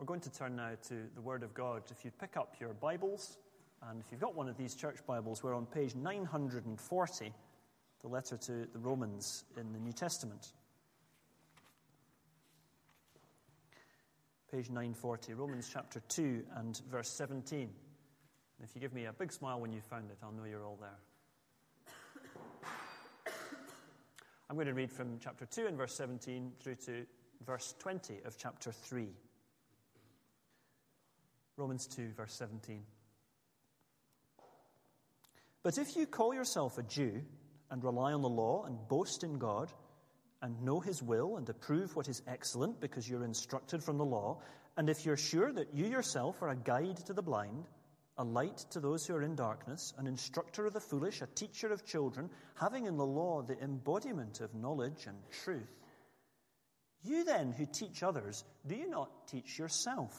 We're going to turn now to the Word of God. If you pick up your Bibles, and if you've got one of these church Bibles, we're on page 940, the letter to the Romans in the New Testament. Page 940, Romans chapter 2 and verse 17. And if you give me a big smile when you found it, I'll know you're all there. I'm going to read from chapter 2 and verse 17 through to verse 20 of chapter 3. Romans 2, verse 17. But if you call yourself a Jew and rely on the law and boast in God and know his will and approve what is excellent because you're instructed from the law, and if you're sure that you yourself are a guide to the blind, a light to those who are in darkness, an instructor of the foolish, a teacher of children, having in the law the embodiment of knowledge and truth, you then who teach others, do you not teach yourself?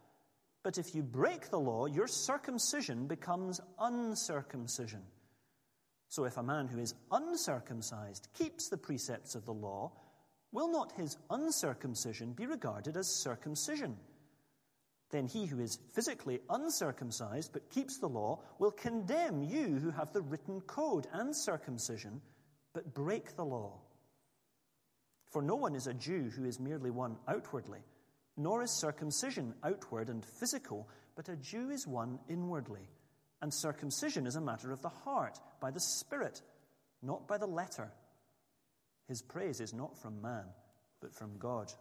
But if you break the law, your circumcision becomes uncircumcision. So if a man who is uncircumcised keeps the precepts of the law, will not his uncircumcision be regarded as circumcision? Then he who is physically uncircumcised but keeps the law will condemn you who have the written code and circumcision but break the law. For no one is a Jew who is merely one outwardly, nor is circumcision outward and physical, but a Jew is one inwardly. And circumcision is a matter of the heart, by the Spirit, not by the letter. His praise is not from man, but from God.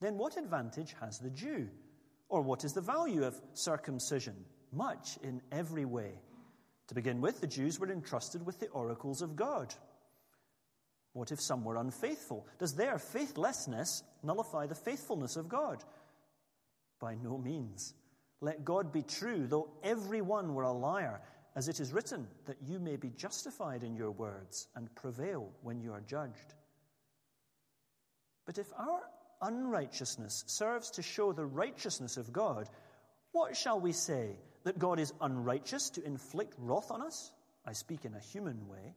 Then what advantage has the Jew? Or what is the value of circumcision? Much in every way. To begin with, the Jews were entrusted with the oracles of God. What if some were unfaithful? Does their faithlessness nullify the faithfulness of God? By no means. Let God be true, though every one were a liar, as it is written, that you may be justified in your words and prevail when you are judged. But if our unrighteousness serves to show the righteousness of God, what shall we say? That God is unrighteous to inflict wrath on us? I speak in a human way.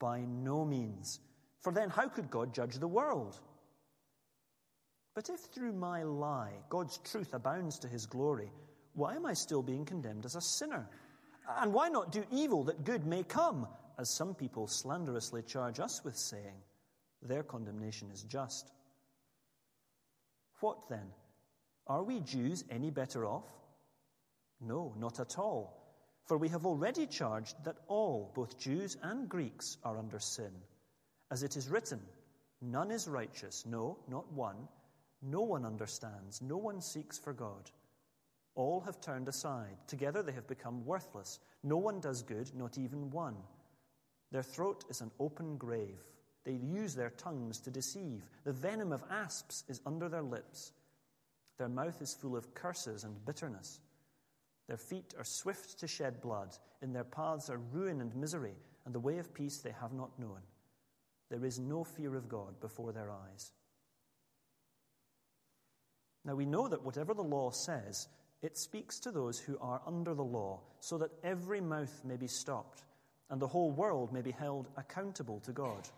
By no means. For then, how could God judge the world? But if through my lie God's truth abounds to his glory, why am I still being condemned as a sinner? And why not do evil that good may come, as some people slanderously charge us with saying? Their condemnation is just. What then? Are we Jews any better off? No, not at all. For we have already charged that all, both Jews and Greeks, are under sin. As it is written, none is righteous, no, not one. No one understands, no one seeks for God. All have turned aside. Together they have become worthless. No one does good, not even one. Their throat is an open grave. They use their tongues to deceive. The venom of asps is under their lips. Their mouth is full of curses and bitterness. Their feet are swift to shed blood. In their paths are ruin and misery, and the way of peace they have not known. There is no fear of God before their eyes. Now we know that whatever the law says, it speaks to those who are under the law, so that every mouth may be stopped, and the whole world may be held accountable to God.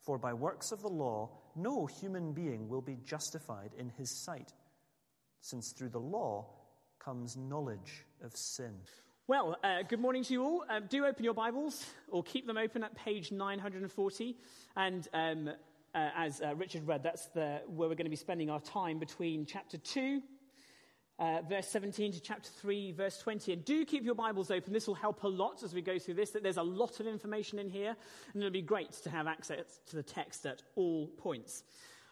For by works of the law, no human being will be justified in his sight, since through the law, comes knowledge of sin. Well, uh, good morning to you all. Um, do open your Bibles or keep them open at page 940. And um, uh, as uh, Richard read, that's the, where we're going to be spending our time between chapter 2, uh, verse 17, to chapter 3, verse 20. And do keep your Bibles open. This will help a lot as we go through this. That there's a lot of information in here, and it'll be great to have access to the text at all points.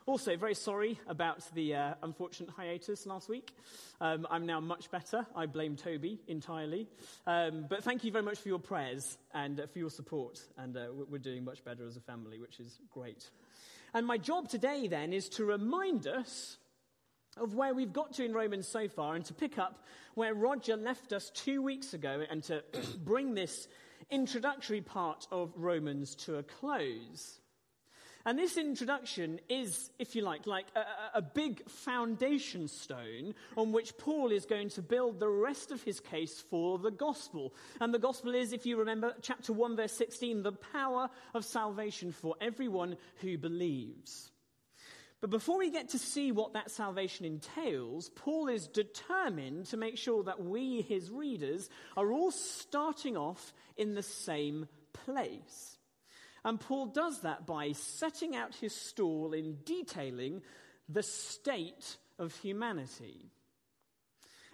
Also, very sorry about the uh, unfortunate hiatus last week. Um, I'm now much better. I blame Toby entirely. Um, but thank you very much for your prayers and uh, for your support. And uh, we're doing much better as a family, which is great. And my job today then is to remind us of where we've got to in Romans so far and to pick up where Roger left us two weeks ago and to bring this introductory part of Romans to a close. And this introduction is, if you like, like a, a, big foundation stone on which Paul is going to build the rest of his case for the gospel. And the gospel is, if you remember, chapter 1, verse 16, the power of salvation for everyone who believes. But before we get to see what that salvation entails, Paul is determined to make sure that we, his readers, are all starting off in the same place. And Paul does that by setting out his stall in detailing the state of humanity.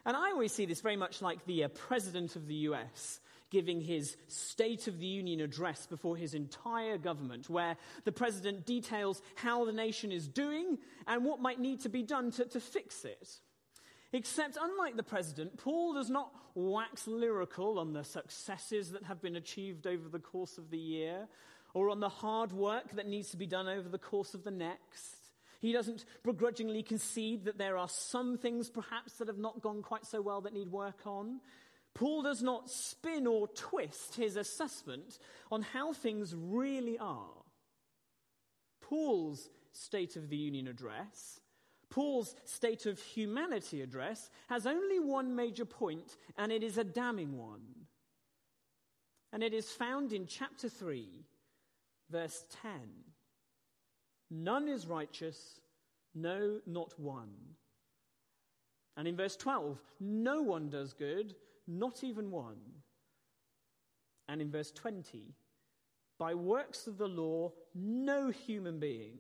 And I always see this very much like the uh, president of the US giving his State of the Union address before his entire government, where the president details how the nation is doing and what might need to be done to, to fix it. Except, unlike the president, Paul does not wax lyrical on the successes that have been achieved over the course of the year or on the hard work that needs to be done over the course of the next. He doesn't begrudgingly concede that there are some things perhaps that have not gone quite so well that need work on. Paul does not spin or twist his assessment on how things really are. Paul's State of the Union address, Paul's State of Humanity address, has only one major point, and it is a damning one. And it is found in chapter 3, verse 10. None is righteous, no, not one. And in verse 12, no one does good, not even one. And in verse 20, by works of the law, no human being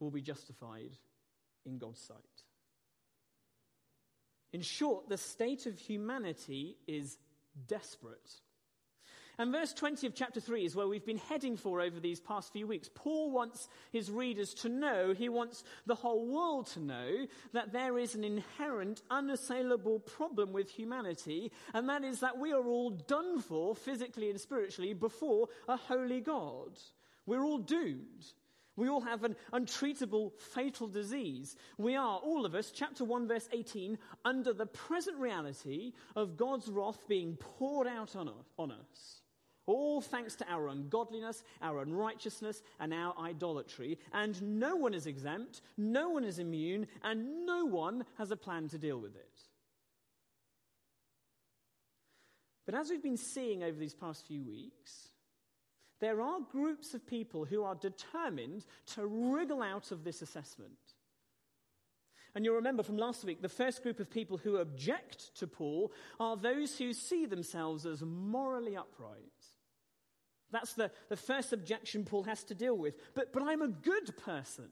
will be justified in God's sight. In short, the state of humanity is desperate. And verse 20 of chapter 3 is where we've been heading for over these past few weeks. Paul wants his readers to know, he wants the whole world to know, that there is an inherent, unassailable problem with humanity, and that is that we are all done for, physically and spiritually, before a holy God. We're all doomed. We all have an untreatable, fatal disease. We are, all of us, chapter 1, verse 18, under the present reality of God's wrath being poured out on us. All thanks to our ungodliness, our unrighteousness, and our idolatry. And no one is exempt, no one is immune, and no one has a plan to deal with it. But as we've been seeing over these past few weeks, there are groups of people who are determined to wriggle out of this assessment. And you'll remember from last week, the first group of people who object to Paul are those who see themselves as morally upright. That's the, the first objection Paul has to deal with. But, but I'm a good person.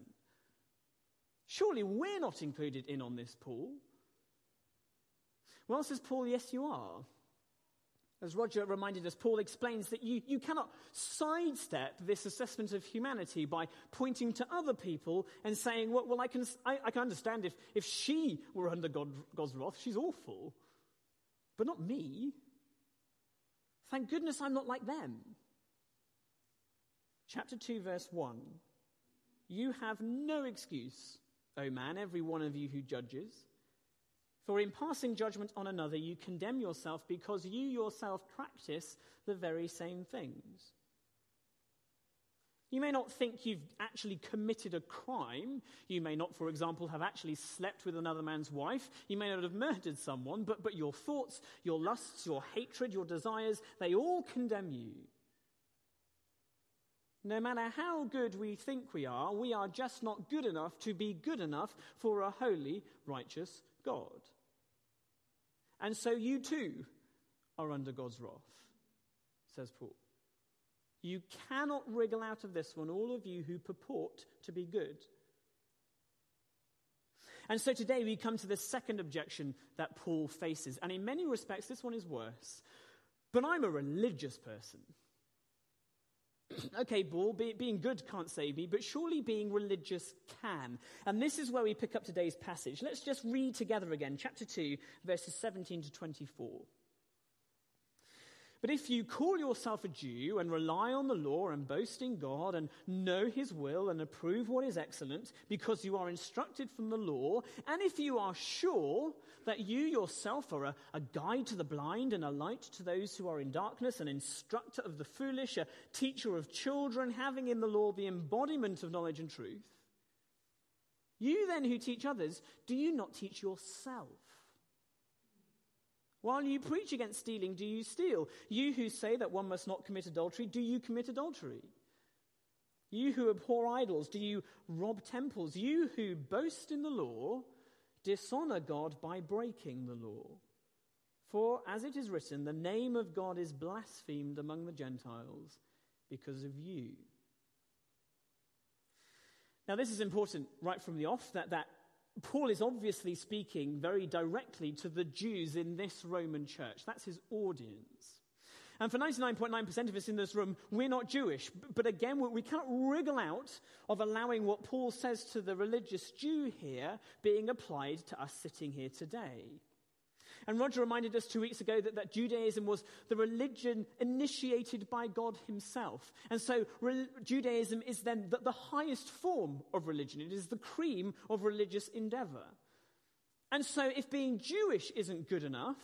Surely we're not included in on this, Paul. Well, says Paul, yes, you are. As Roger reminded us, Paul explains that you, you cannot sidestep this assessment of humanity by pointing to other people and saying, well, well I, can, I, I, can understand if, if she were under God, God's wrath, she's awful. But not me. Thank goodness I'm not like them. Chapter 2, verse 1. You have no excuse, O man, every one of you who judges. For in passing judgment on another, you condemn yourself because you yourself practice the very same things. You may not think you've actually committed a crime. You may not, for example, have actually slept with another man's wife. You may not have murdered someone, but, but your thoughts, your lusts, your hatred, your desires, they all condemn you. No matter how good we think we are, we are just not good enough to be good enough for a holy, righteous God. And so you too are under God's wrath, says Paul. You cannot wriggle out of this one, all of you who purport to be good. And so today we come to the second objection that Paul faces. And in many respects, this one is worse. But I'm a religious person. okay, Paul, be, being good can't save me, but surely being religious can. And this is where we pick up today's passage. Let's just read together again, chapter 2, verses 17 to 24. But if you call yourself a Jew and rely on the law and boast in God and know his will and approve what is excellent because you are instructed from the law, and if you are sure that you yourself are a, a guide to the blind and a light to those who are in darkness, an instructor of the foolish, a teacher of children, having in the law the embodiment of knowledge and truth, you then who teach others, do you not teach yourself? While you preach against stealing, do you steal? You who say that one must not commit adultery, do you commit adultery? You who abhor idols, do you rob temples? You who boast in the law, dishonor God by breaking the law. For as it is written, the name of God is blasphemed among the Gentiles because of you. Now, this is important right from the off that, that Paul is obviously speaking very directly to the Jews in this Roman church. That's his audience. And for 99.9% of us in this room, we're not Jewish. But again, we can't wriggle out of allowing what Paul says to the religious Jew here being applied to us sitting here today. And Roger reminded us two weeks ago that, that Judaism was the religion initiated by God Himself. And so re- Judaism is then the, the highest form of religion, it is the cream of religious endeavor. And so if being Jewish isn't good enough,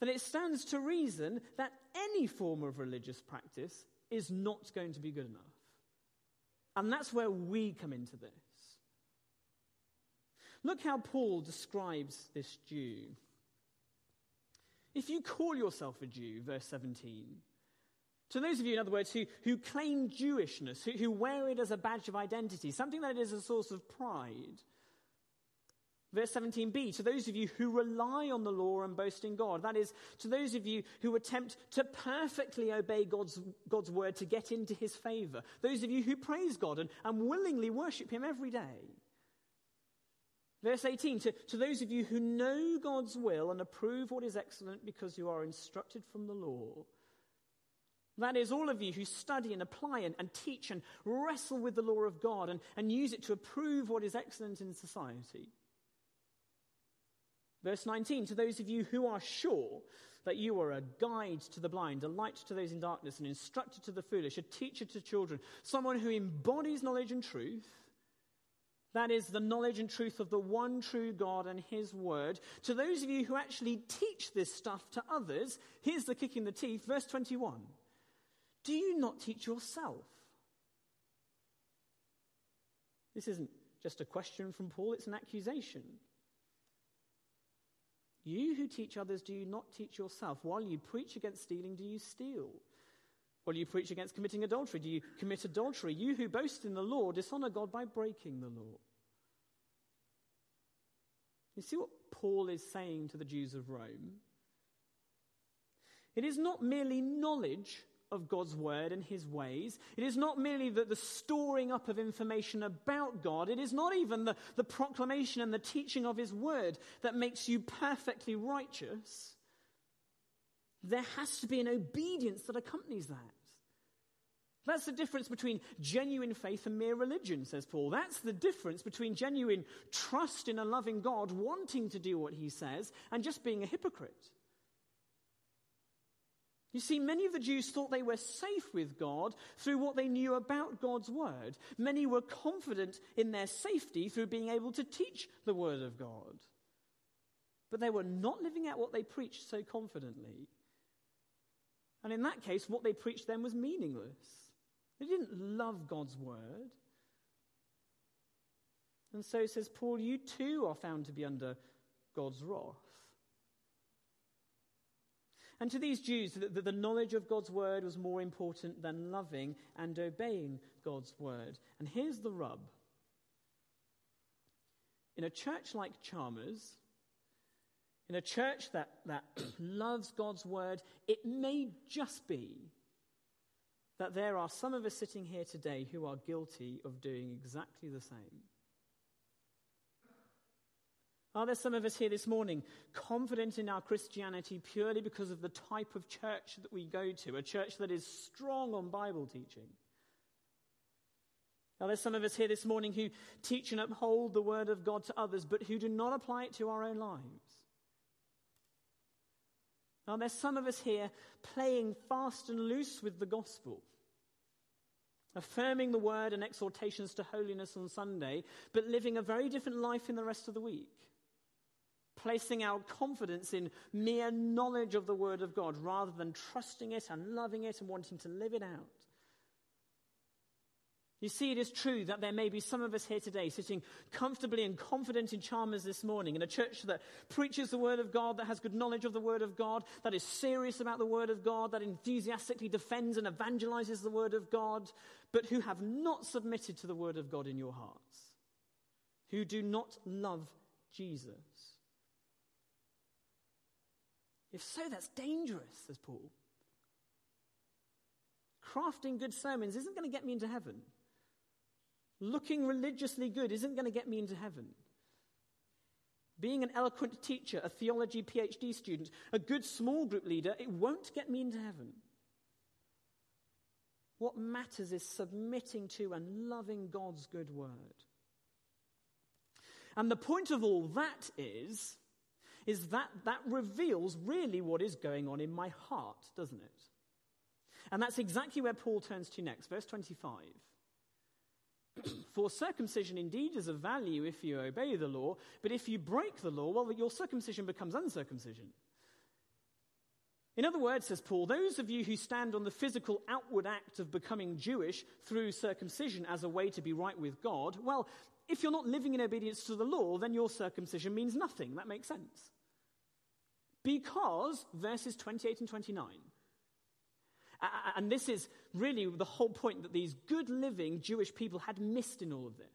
then it stands to reason that any form of religious practice is not going to be good enough. And that's where we come into this. Look how Paul describes this Jew. If you call yourself a Jew, verse 17, to those of you, in other words, who, who claim Jewishness, who, who wear it as a badge of identity, something that is a source of pride. Verse 17b, to those of you who rely on the law and boast in God. That is, to those of you who attempt to perfectly obey God's, God's word to get into his favor. Those of you who praise God and, and willingly worship him every day. Verse 18 to, to those of you who know God's will and approve what is excellent because you are instructed from the law. That is, all of you who study and apply and, and teach and wrestle with the law of God and, and use it to approve what is excellent in society. Verse 19 to those of you who are sure that you are a guide to the blind, a light to those in darkness, an instructor to the foolish, a teacher to children, someone who embodies knowledge and truth that is the knowledge and truth of the one true God and His Word. To those of you who actually teach this stuff to others, here's the kick in the teeth, verse 21. Do you not teach yourself? This isn't just a question from Paul, it's an accusation. You who teach others, do you not teach yourself? While you preach against stealing, do you steal? While you preach against committing adultery, do you commit adultery? You who boast in the law, dishonor God by breaking the law. You see what Paul is saying to the Jews of Rome? It is not merely knowledge of God's word and his ways. It is not merely the, the storing up of information about God. It is not even the, the proclamation and the teaching of his word that makes you perfectly righteous. There has to be an obedience that accompanies that. That's the difference between genuine faith and mere religion, says Paul. That's the difference between genuine trust in a loving God, wanting to do what he says, and just being a hypocrite. You see, many of the Jews thought they were safe with God through what they knew about God's word. Many were confident in their safety through being able to teach the word of God. But they were not living out what they preached so confidently. And in that case, what they preached then was meaningless. They didn't love God's word. And so it says Paul, you too are found to be under God's wrath. And to these Jews, the, the, knowledge of God's word was more important than loving and obeying God's word. And here's the rub. In a church like Chalmers, in a church that, that loves God's word, it may just be that there are some of us sitting here today who are guilty of doing exactly the same. Are there some of us here this morning confident in our Christianity purely because of the type of church that we go to, a church that is strong on Bible teaching? Are there some of us here this morning who teach and uphold the Word of God to others, but who do not apply it to our own lives? Now, there's some of us here playing fast and loose with the gospel, affirming the word and exhortations to holiness on Sunday, but living a very different life in the rest of the week. Placing our confidence in mere knowledge of the word of God rather than trusting it and loving it and wanting to live it out. You see, it is true that there may be some of us here today sitting comfortably and confident in Chalmers this morning in a church that preaches the Word of God, that has good knowledge of the Word of God, that is serious about the Word of God, that enthusiastically defends and evangelizes the Word of God, but who have not submitted to the Word of God in your hearts, who do not love Jesus. If so, that's dangerous, says Paul. Crafting good sermons isn't going to get me into heaven. Looking religiously good isn't going to get me into heaven. Being an eloquent teacher, a theology PhD student, a good small group leader, it won't get me into heaven. What matters is submitting to and loving God's good word. And the point of all that is, is that that reveals really what is going on in my heart, doesn't it? And that's exactly where Paul turns to next, verse 25. For circumcision indeed is of value if you obey the law, but if you break the law, well, your circumcision becomes uncircumcision. In other words, says Paul, those of you who stand on the physical outward act of becoming Jewish through circumcision as a way to be right with God, well, if you're not living in obedience to the law, then your circumcision means nothing. That makes sense. Because, verses 28 and 29, and this is really the whole point that these good living Jewish people had missed in all of this.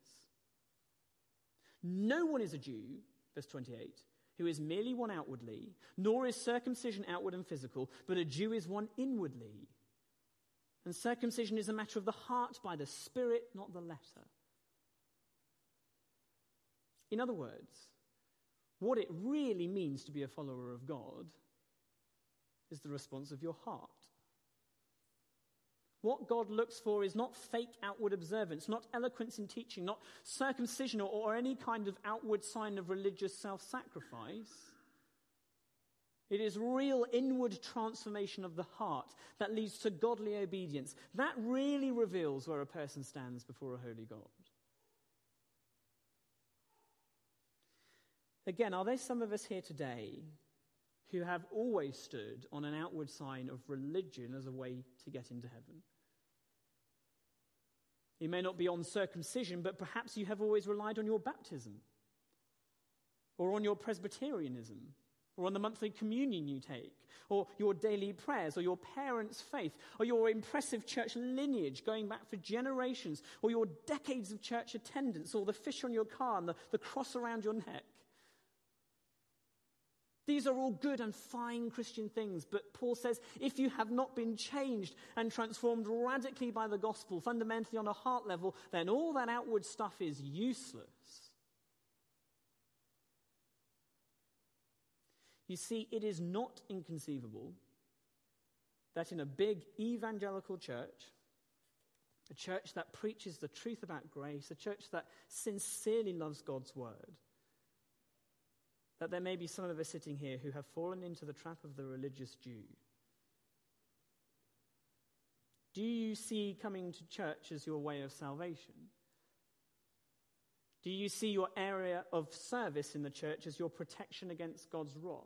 No one is a Jew, verse 28, who is merely one outwardly, nor is circumcision outward and physical, but a Jew is one inwardly. And circumcision is a matter of the heart by the Spirit, not the letter. In other words, what it really means to be a follower of God is the response of your heart. What God looks for is not fake outward observance, not eloquence in teaching, not circumcision or, or any kind of outward sign of religious self sacrifice. It is real inward transformation of the heart that leads to godly obedience. That really reveals where a person stands before a holy God. Again, are there some of us here today who have always stood on an outward sign of religion as a way to get into heaven? You may not be on circumcision, but perhaps you have always relied on your baptism, or on your Presbyterianism, or on the monthly communion you take, or your daily prayers, or your parents' faith, or your impressive church lineage going back for generations, or your decades of church attendance, or the fish on your car and the, the cross around your neck. These are all good and fine Christian things, but Paul says if you have not been changed and transformed radically by the gospel, fundamentally on a heart level, then all that outward stuff is useless. You see, it is not inconceivable that in a big evangelical church, a church that preaches the truth about grace, a church that sincerely loves God's word, that there may be some of us sitting here who have fallen into the trap of the religious Jew. Do you see coming to church as your way of salvation? Do you see your area of service in the church as your protection against God's wrath?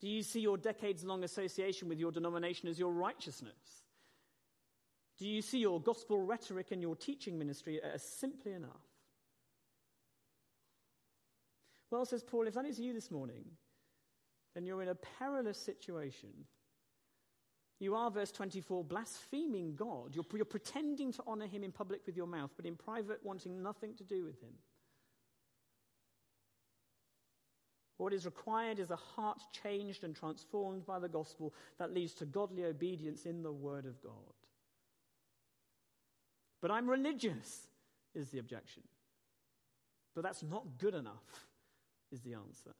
Do you see your decades long association with your denomination as your righteousness? Do you see your gospel rhetoric and your teaching ministry as simply enough? Well, says Paul, if that is you this morning, then you're in a perilous situation. You are, verse 24, blaspheming God. You're, you're pretending to honor him in public with your mouth, but in private wanting nothing to do with him. What is required is a heart changed and transformed by the gospel that leads to godly obedience in the word of God. But I'm religious, is the objection. But that's not good enough is the answer.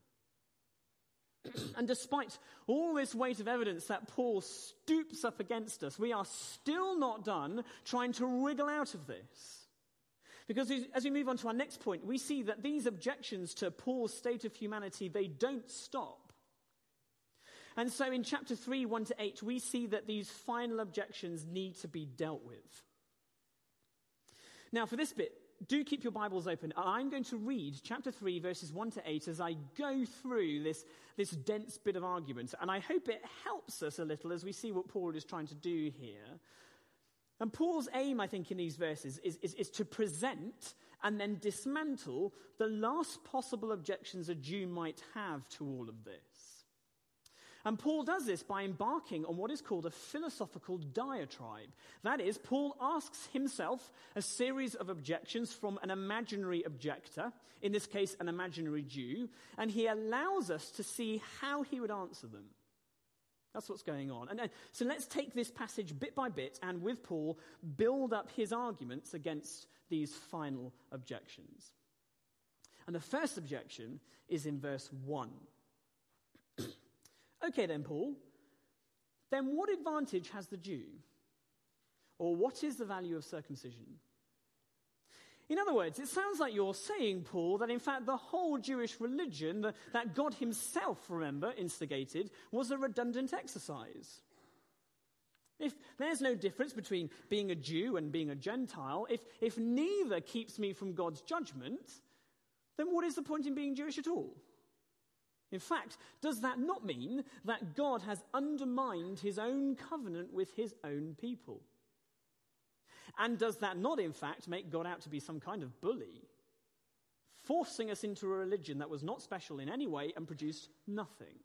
and despite all this weight of evidence that Paul stoops up against us, we are still not done trying to wriggle out of this. Because as we move on to our next point, we see that these objections to Paul's state of humanity, they don't stop. And so in chapter 3, 1 to 8, we see that these final objections need to be dealt with. Now, for this bit, do keep your Bibles open. I'm going to read chapter 3, verses 1 to 8 as I go through this, this dense bit of argument. And I hope it helps us a little as we see what Paul is trying to do here. And Paul's aim, I think, in these verses is, is, is to present and then dismantle the last possible objections a Jew might have to all of this. And Paul does this by embarking on what is called a philosophical diatribe. That is, Paul asks himself a series of objections from an imaginary objector, in this case, an imaginary Jew, and he allows us to see how he would answer them. That's what's going on. And uh, so let's take this passage bit by bit and with Paul build up his arguments against these final objections. And the first objection is in verse 1. Okay, then, Paul, then what advantage has the Jew? Or what is the value of circumcision? In other words, it sounds like you're saying, Paul, that in fact the whole Jewish religion the, that God himself, remember, instigated, was a redundant exercise. If there's no difference between being a Jew and being a Gentile, if, if neither keeps me from God's judgment, then what is the point in being Jewish at all? In fact, does that not mean that God has undermined his own covenant with his own people? And does that not, in fact, make God out to be some kind of bully, forcing us into a religion that was not special in any way and produced nothing?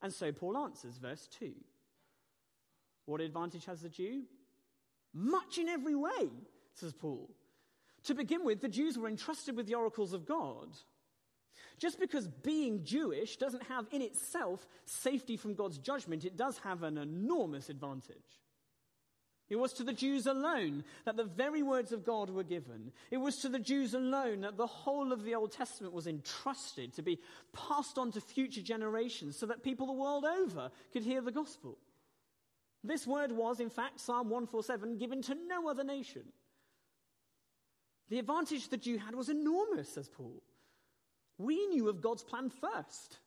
And so Paul answers, verse 2. What advantage has the Jew? Much in every way, says Paul. To begin with, the Jews were entrusted with the oracles of God. Just because being Jewish doesn't have in itself safety from God's judgment, it does have an enormous advantage. It was to the Jews alone that the very words of God were given. It was to the Jews alone that the whole of the Old Testament was entrusted to be passed on to future generations so that people the world over could hear the gospel. This word was, in fact, Psalm 147, given to no other nation. The advantage the Jew had was enormous, says Paul. We knew of God's plan first.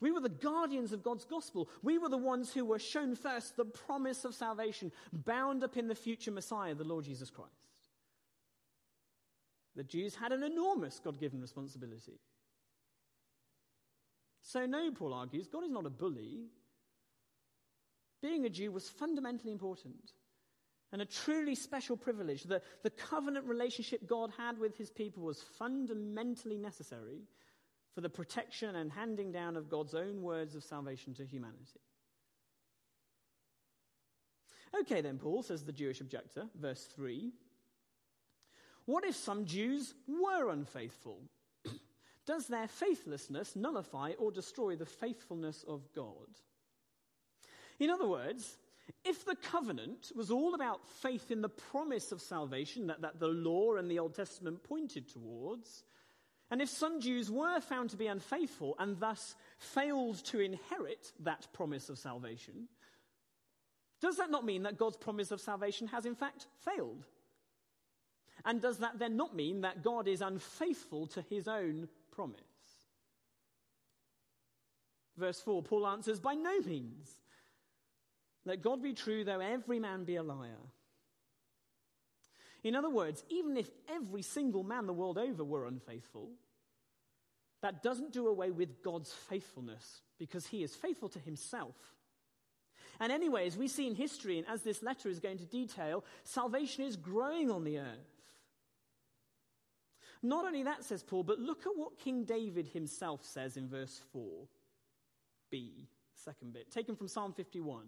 We were the guardians of God's gospel. We were the ones who were shown first the promise of salvation bound up in the future Messiah, the Lord Jesus Christ. The Jews had an enormous God given responsibility. So, no, Paul argues, God is not a bully being a Jew was fundamentally important and a truly special privilege. The, the covenant relationship God had with his people was fundamentally necessary for the protection and handing down of God's own words of salvation to humanity. Okay, then, Paul, says the Jewish objector, verse 3. What if some Jews were unfaithful? Does their faithlessness nullify or destroy the faithfulness of God? In other words, if the covenant was all about faith in the promise of salvation that, that the law and the Old Testament pointed towards, and if some Jews were found to be unfaithful and thus failed to inherit that promise of salvation, does that not mean that God's promise of salvation has in fact failed? And does that then not mean that God is unfaithful to his own promise? Verse 4, Paul answers, By no means. Let God be true, though every man be a liar. In other words, even if every single man the world over were unfaithful, that doesn't do away with God's faithfulness because he is faithful to himself. And anyway, as we see in history, and as this letter is going to detail, salvation is growing on the earth. Not only that, says Paul, but look at what King David himself says in verse 4b, second bit, taken from Psalm 51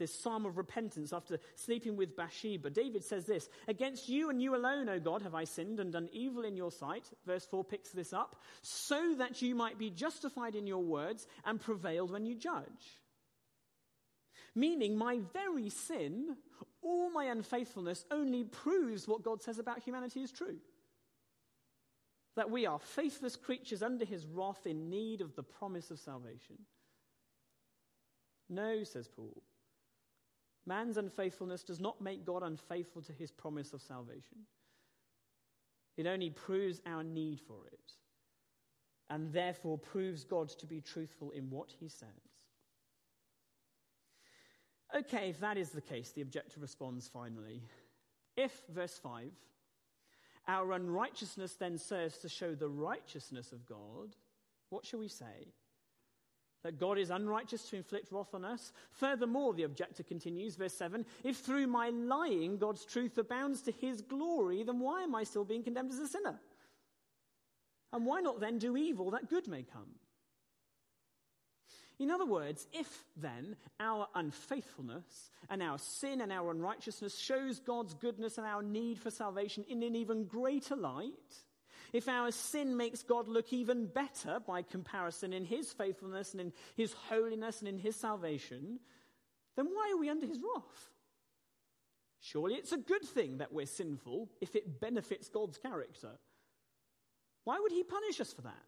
this psalm of repentance after sleeping with Bathsheba. David says this Against you and you alone, O God, have I sinned and done evil in your sight. Verse 4 picks this up. So that you might be justified in your words and prevailed when you judge. Meaning, my very sin, all my unfaithfulness, only proves what God says about humanity is true. That we are faithless creatures under his wrath in need of the promise of salvation. No, says Paul. Man's unfaithfulness does not make God unfaithful to his promise of salvation. It only proves our need for it. and therefore proves God to be truthful in what he says. Okay, if that is the case, the objector responds finally. If, verse 5, our unrighteousness then serves to show the righteousness of God, what shall we say? That God is unrighteous to inflict wrath on us? Furthermore, the objector continues, verse 7 If through my lying God's truth abounds to his glory, then why am I still being condemned as a sinner? And why not then do evil that good may come? In other words, if then our unfaithfulness and our sin and our unrighteousness shows God's goodness and our need for salvation in an even greater light, if our sin makes God look even better by comparison in his faithfulness and in his holiness and in his salvation, then why are we under his wrath? Surely it's a good thing that we're sinful if it benefits God's character. Why would he punish us for that?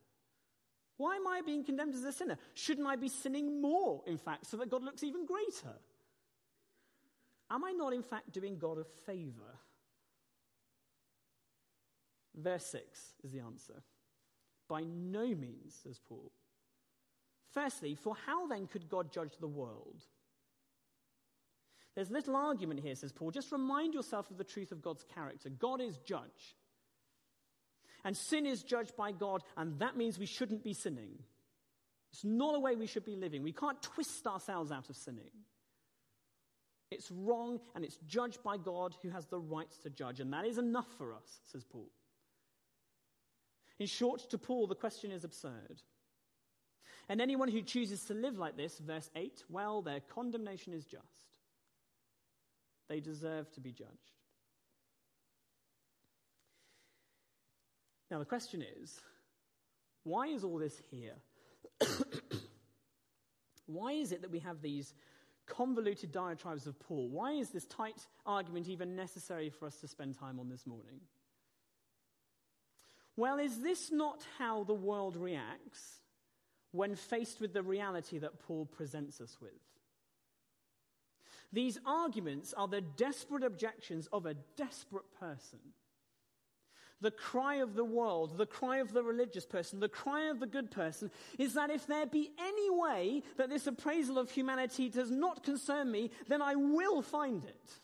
Why am I being condemned as a sinner? Shouldn't I be sinning more, in fact, so that God looks even greater? Am I not, in fact, doing God a favor? Verse 6 is the answer. By no means, says Paul. Firstly, for how then could God judge the world? There's little argument here, says Paul. Just remind yourself of the truth of God's character. God is judge. And sin is judged by God, and that means we shouldn't be sinning. It's not a way we should be living. We can't twist ourselves out of sinning. It's wrong, and it's judged by God who has the rights to judge, and that is enough for us, says Paul. In short, to Paul, the question is absurd. And anyone who chooses to live like this, verse 8, well, their condemnation is just. They deserve to be judged. Now, the question is why is all this here? why is it that we have these convoluted diatribes of Paul? Why is this tight argument even necessary for us to spend time on this morning? Well, is this not how the world reacts when faced with the reality that Paul presents us with? These arguments are the desperate objections of a desperate person. The cry of the world, the cry of the religious person, the cry of the good person is that if there be any way that this appraisal of humanity does not concern me, then I will find it.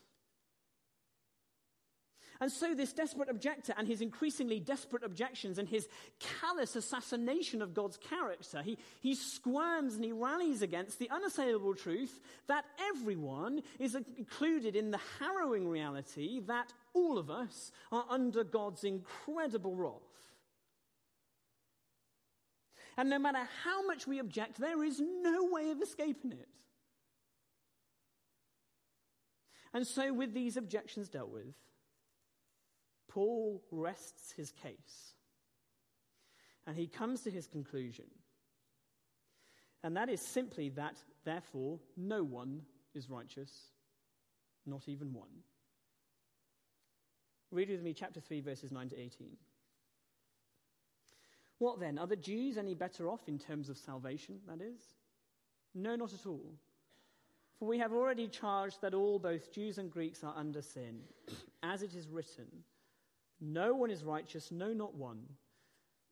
And so, this desperate objector and his increasingly desperate objections and his callous assassination of God's character, he, he squirms and he rallies against the unassailable truth that everyone is included in the harrowing reality that all of us are under God's incredible wrath. And no matter how much we object, there is no way of escaping it. And so, with these objections dealt with, Paul rests his case. And he comes to his conclusion. And that is simply that, therefore, no one is righteous, not even one. Read with me chapter 3, verses 9 to 18. What then? Are the Jews any better off in terms of salvation, that is? No, not at all. For we have already charged that all, both Jews and Greeks, are under sin, as it is written. No one is righteous, no, not one.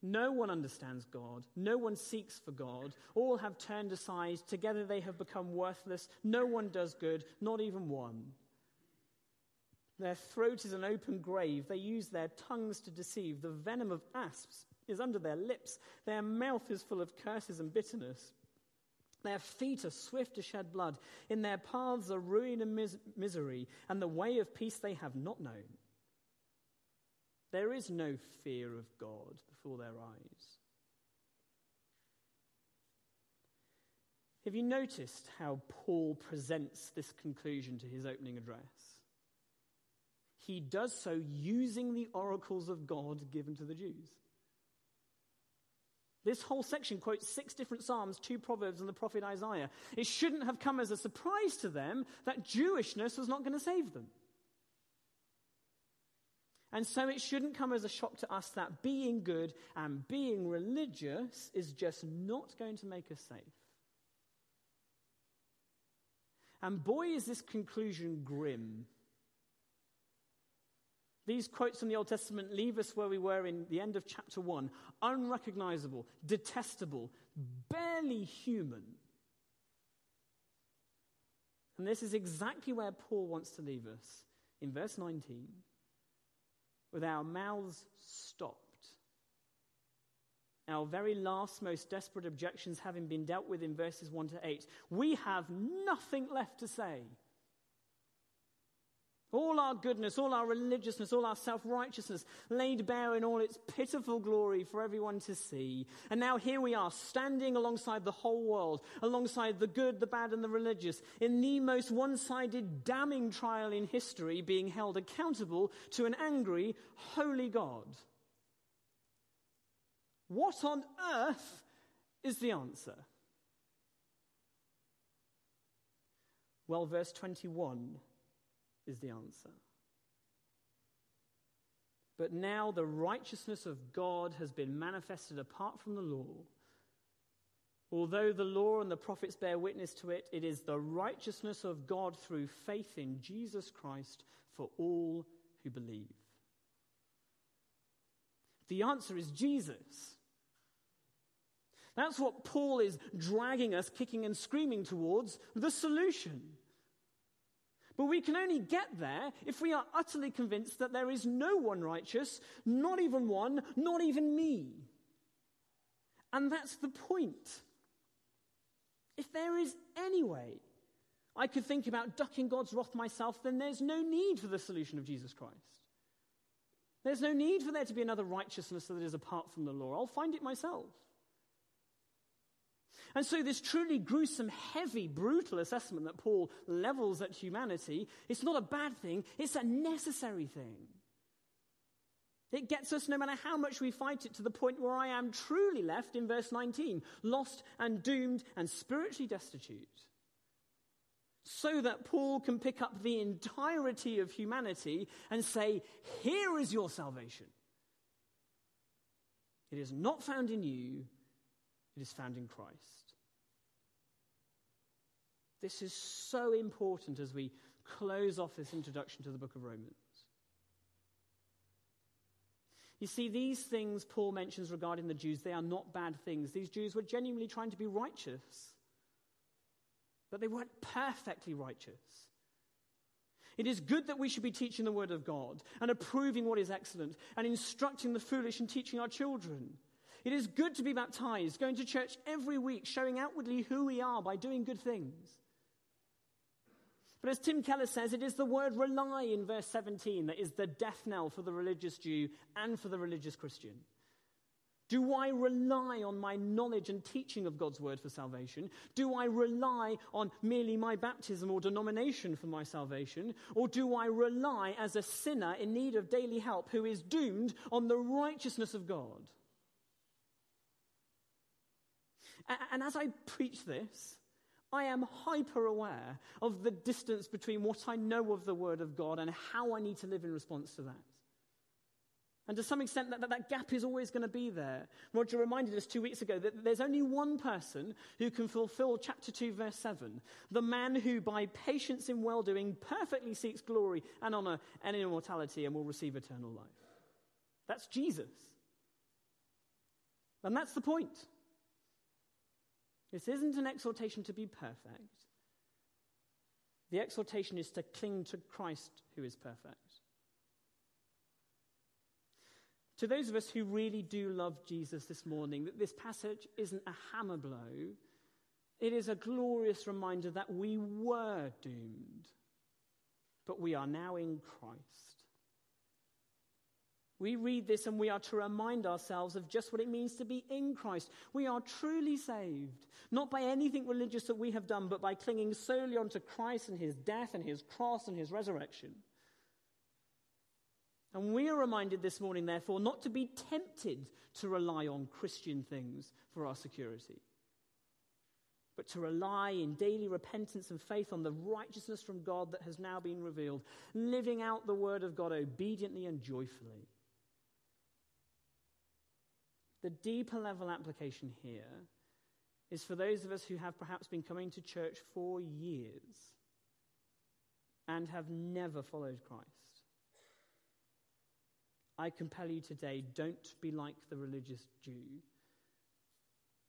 No one understands God. No one seeks for God. All have turned aside. Together they have become worthless. No one does good, not even one. Their throat is an open grave. They use their tongues to deceive. The venom of asps is under their lips. Their mouth is full of curses and bitterness. Their feet are swift to shed blood. In their paths are ruin and mis- misery, and the way of peace they have not known. There is no fear of God before their eyes. Have you noticed how Paul presents this conclusion to his opening address? He does so using the oracles of God given to the Jews. This whole section quotes six different Psalms, two Proverbs, and the prophet Isaiah. It shouldn't have come as a surprise to them that Jewishness was not going to save them. And so it shouldn't come as a shock to us that being good and being religious is just not going to make us safe. And boy, is this conclusion grim. These quotes from the Old Testament leave us where we were in the end of chapter 1 unrecognizable, detestable, barely human. And this is exactly where Paul wants to leave us in verse 19 with our mouths stopped. Our very last, most desperate objections having been dealt with in verses 1 to 8, we have nothing left to say. All our goodness, all our religiousness, all our self righteousness laid bare in all its pitiful glory for everyone to see. And now here we are, standing alongside the whole world, alongside the good, the bad, and the religious, in the most one sided, damning trial in history, being held accountable to an angry, holy God. What on earth is the answer? Well, verse 21 is the answer. But now the righteousness of God has been manifested apart from the law. Although the law and the prophets bear witness to it, it is the righteousness of God through faith in Jesus Christ for all who believe. The answer is Jesus. That's what Paul is dragging us, kicking and screaming towards the solution. But we can only get there if we are utterly convinced that there is no one righteous, not even one, not even me. And that's the point. If there is any way I could think about ducking God's wrath myself, then there's no need for the solution of Jesus Christ. There's no need for there to be another righteousness that is apart from the law. I'll find it myself. And so, this truly gruesome, heavy, brutal assessment that Paul levels at humanity, it's not a bad thing, it's a necessary thing. It gets us, no matter how much we fight it, to the point where I am truly left in verse 19, lost and doomed and spiritually destitute. So that Paul can pick up the entirety of humanity and say, Here is your salvation. It is not found in you, it is found in Christ. This is so important as we close off this introduction to the book of Romans. You see, these things Paul mentions regarding the Jews, they are not bad things. These Jews were genuinely trying to be righteous, but they weren't perfectly righteous. It is good that we should be teaching the Word of God and approving what is excellent and instructing the foolish and teaching our children. It is good to be baptized, going to church every week, showing outwardly who we are by doing good things. But as Tim Keller says, it is the word rely in verse 17 that is the death knell for the religious Jew and for the religious Christian. Do I rely on my knowledge and teaching of God's word for salvation? Do I rely on merely my baptism or denomination for my salvation? Or do I rely as a sinner in need of daily help who is doomed on the righteousness of God? And as I preach this, I am hyper aware of the distance between what I know of the Word of God and how I need to live in response to that. And to some extent, that, that, that gap is always going to be there. Roger reminded us two weeks ago that there's only one person who can fulfill chapter 2, verse 7 the man who, by patience in well doing, perfectly seeks glory and honor and immortality and will receive eternal life. That's Jesus. And that's the point. This isn't an exhortation to be perfect. The exhortation is to cling to Christ who is perfect. To those of us who really do love Jesus this morning, that this passage isn't a hammer blow, it is a glorious reminder that we were doomed, but we are now in Christ. We read this and we are to remind ourselves of just what it means to be in Christ. We are truly saved, not by anything religious that we have done, but by clinging solely onto Christ and his death and his cross and his resurrection. And we are reminded this morning, therefore, not to be tempted to rely on Christian things for our security, but to rely in daily repentance and faith on the righteousness from God that has now been revealed, living out the word of God obediently and joyfully. The deeper level application here is for those of us who have perhaps been coming to church for years and have never followed Christ. I compel you today don't be like the religious Jew.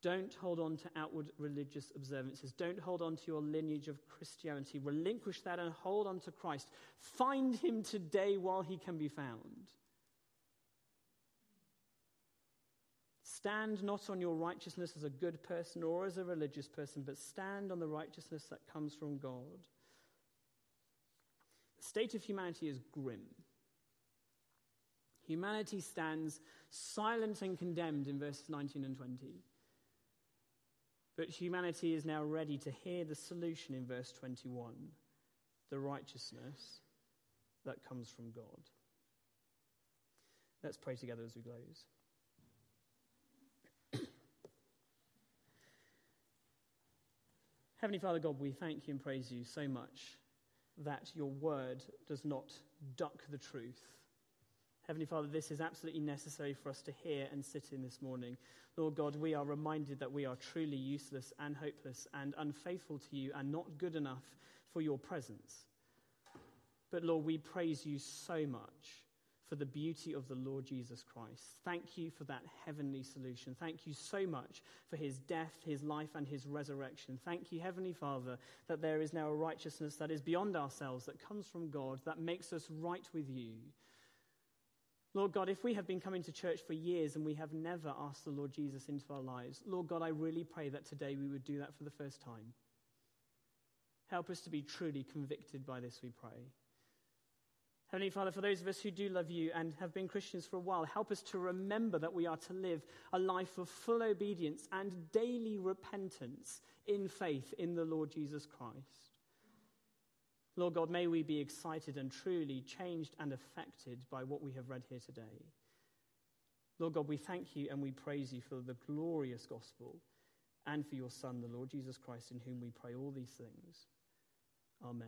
Don't hold on to outward religious observances. Don't hold on to your lineage of Christianity. Relinquish that and hold on to Christ. Find him today while he can be found. Stand not on your righteousness as a good person or as a religious person, but stand on the righteousness that comes from God. The state of humanity is grim. Humanity stands silent and condemned in verses 19 and 20. But humanity is now ready to hear the solution in verse 21 the righteousness that comes from God. Let's pray together as we close. Heavenly Father God, we thank you and praise you so much that your word does not duck the truth. Heavenly Father, this is absolutely necessary for us to hear and sit in this morning. Lord God, we are reminded that we are truly useless and hopeless and unfaithful to you and not good enough for your presence. But Lord, we praise you so much for the beauty of the Lord Jesus Christ. Thank you for that heavenly solution. Thank you so much for his death, his life, and his resurrection. Thank you, Heavenly Father, that there is now a righteousness that is beyond ourselves, that comes from God, that makes us right with you. Lord God, if we have been coming to church for years and we have never asked the Lord Jesus into our lives, Lord God, I really pray that today we would do that for the first time. Help us to be truly convicted by this, we pray. Heavenly Father, for those of us who do love you and have been Christians for a while, help us to remember that we are to live a life of full obedience and daily repentance in faith in the Lord Jesus Christ. Lord God, may we be excited and truly changed and affected by what we have read here today. Lord God, we thank you and we praise you for the glorious gospel and for your Son, the Lord Jesus Christ, in whom we pray all these things. Amen.